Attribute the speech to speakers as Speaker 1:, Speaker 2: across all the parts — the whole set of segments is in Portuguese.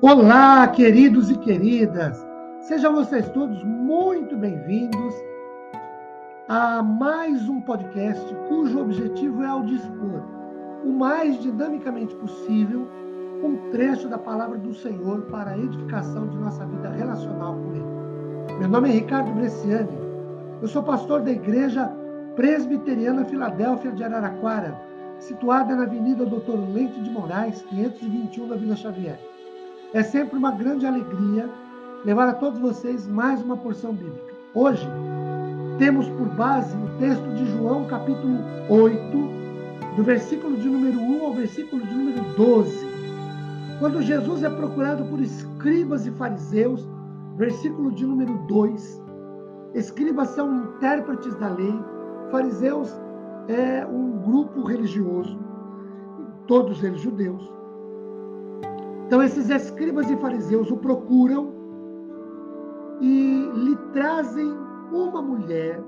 Speaker 1: Olá, queridos e queridas! Sejam vocês todos muito bem-vindos a mais um podcast cujo objetivo é ao dispor o mais dinamicamente possível um trecho da palavra do Senhor para a edificação de nossa vida relacional com Ele. Meu nome é Ricardo Bresciani, eu sou pastor da Igreja Presbiteriana Filadélfia de Araraquara, situada na Avenida Doutor Leite de Moraes, 521, na Vila Xavier. É sempre uma grande alegria levar a todos vocês mais uma porção bíblica. Hoje, temos por base o texto de João, capítulo 8, do versículo de número 1 ao versículo de número 12. Quando Jesus é procurado por escribas e fariseus, versículo de número 2. Escribas são intérpretes da lei, fariseus é um grupo religioso, todos eles judeus. Então, esses escribas e fariseus o procuram e lhe trazem uma mulher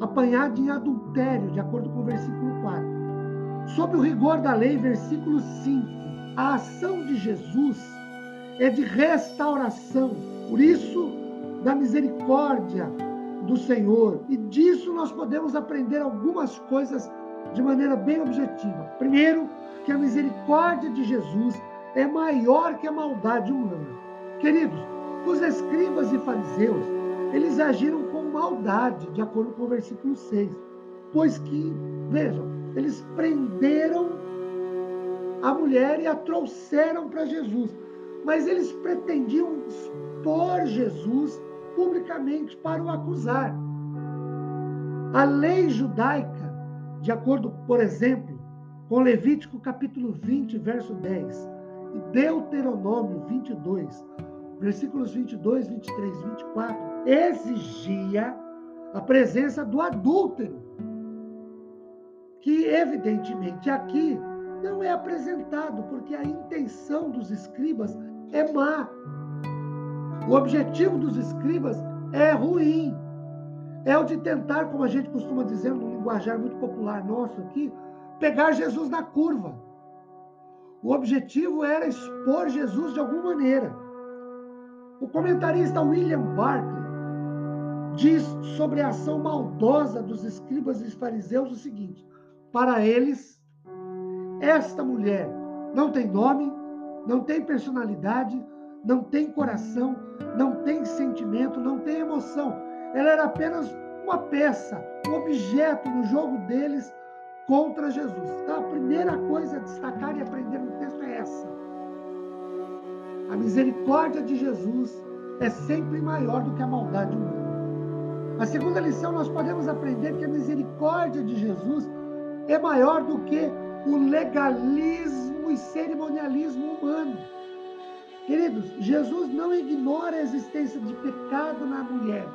Speaker 1: apanhada em adultério, de acordo com o versículo 4. Sob o rigor da lei, versículo 5, a ação de Jesus é de restauração, por isso, da misericórdia do Senhor. E disso nós podemos aprender algumas coisas de maneira bem objetiva. Primeiro, que a misericórdia de Jesus é maior que a maldade humana. Queridos, os escribas e fariseus, eles agiram com maldade, de acordo com o versículo 6. Pois que, vejam, eles prenderam a mulher e a trouxeram para Jesus. Mas eles pretendiam expor Jesus publicamente para o acusar. A lei judaica, de acordo, por exemplo, com Levítico capítulo 20, verso 10, e Deuteronômio 22, versículos 22, 23, 24, exigia a presença do adúltero, que evidentemente aqui não é apresentado, porque a intenção dos escribas é má. O objetivo dos escribas é ruim. É o de tentar, como a gente costuma dizer no linguajar muito popular nosso aqui, pegar Jesus na curva. O objetivo era expor Jesus de alguma maneira. O comentarista William Barclay diz sobre a ação maldosa dos escribas e fariseus o seguinte: para eles, esta mulher não tem nome, não tem personalidade, não tem coração, não tem sentimento, não tem emoção. Ela era apenas uma peça, um objeto no jogo deles contra Jesus. Então, a primeira coisa a destacar e aprender no texto é essa. A misericórdia de Jesus é sempre maior do que a maldade humana. A segunda lição, nós podemos aprender que a misericórdia de Jesus é maior do que o legalismo e cerimonialismo humano. Queridos, Jesus não ignora a existência de pecado na mulher.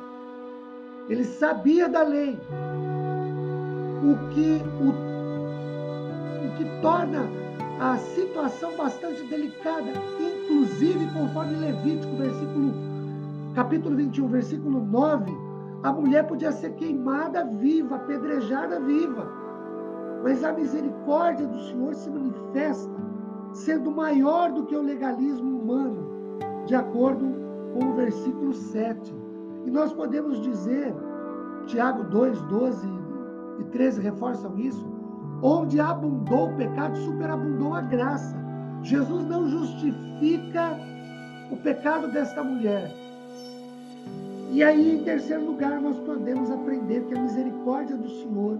Speaker 1: Ele sabia da lei o que, o, o que torna a situação bastante delicada, inclusive conforme Levítico, versículo, capítulo 21, versículo 9, a mulher podia ser queimada viva, apedrejada viva. Mas a misericórdia do Senhor se manifesta sendo maior do que o legalismo humano, de acordo com o versículo 7. E nós podemos dizer, Tiago 2, 12 e 13 reforçam isso, onde abundou o pecado, superabundou a graça. Jesus não justifica o pecado desta mulher. E aí, em terceiro lugar, nós podemos aprender que a misericórdia do Senhor,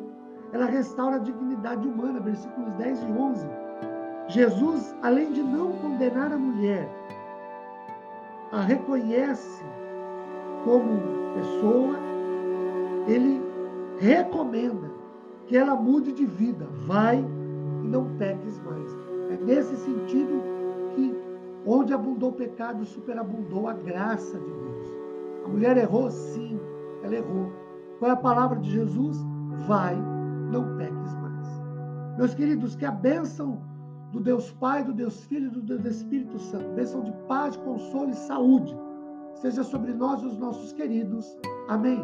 Speaker 1: ela restaura a dignidade humana, versículos 10 e 11. Jesus, além de não condenar a mulher, a reconhece como pessoa, ele recomenda que ela mude de vida. Vai e não peques mais. É nesse sentido que onde abundou o pecado, superabundou a graça de Deus. A mulher errou, sim, ela errou. Qual é a palavra de Jesus? Vai, não peques mais. Meus queridos, que a bênção do Deus Pai, do Deus Filho e do Deus Espírito Santo, bênção de paz, consolo e saúde, seja sobre nós e os nossos queridos. Amém.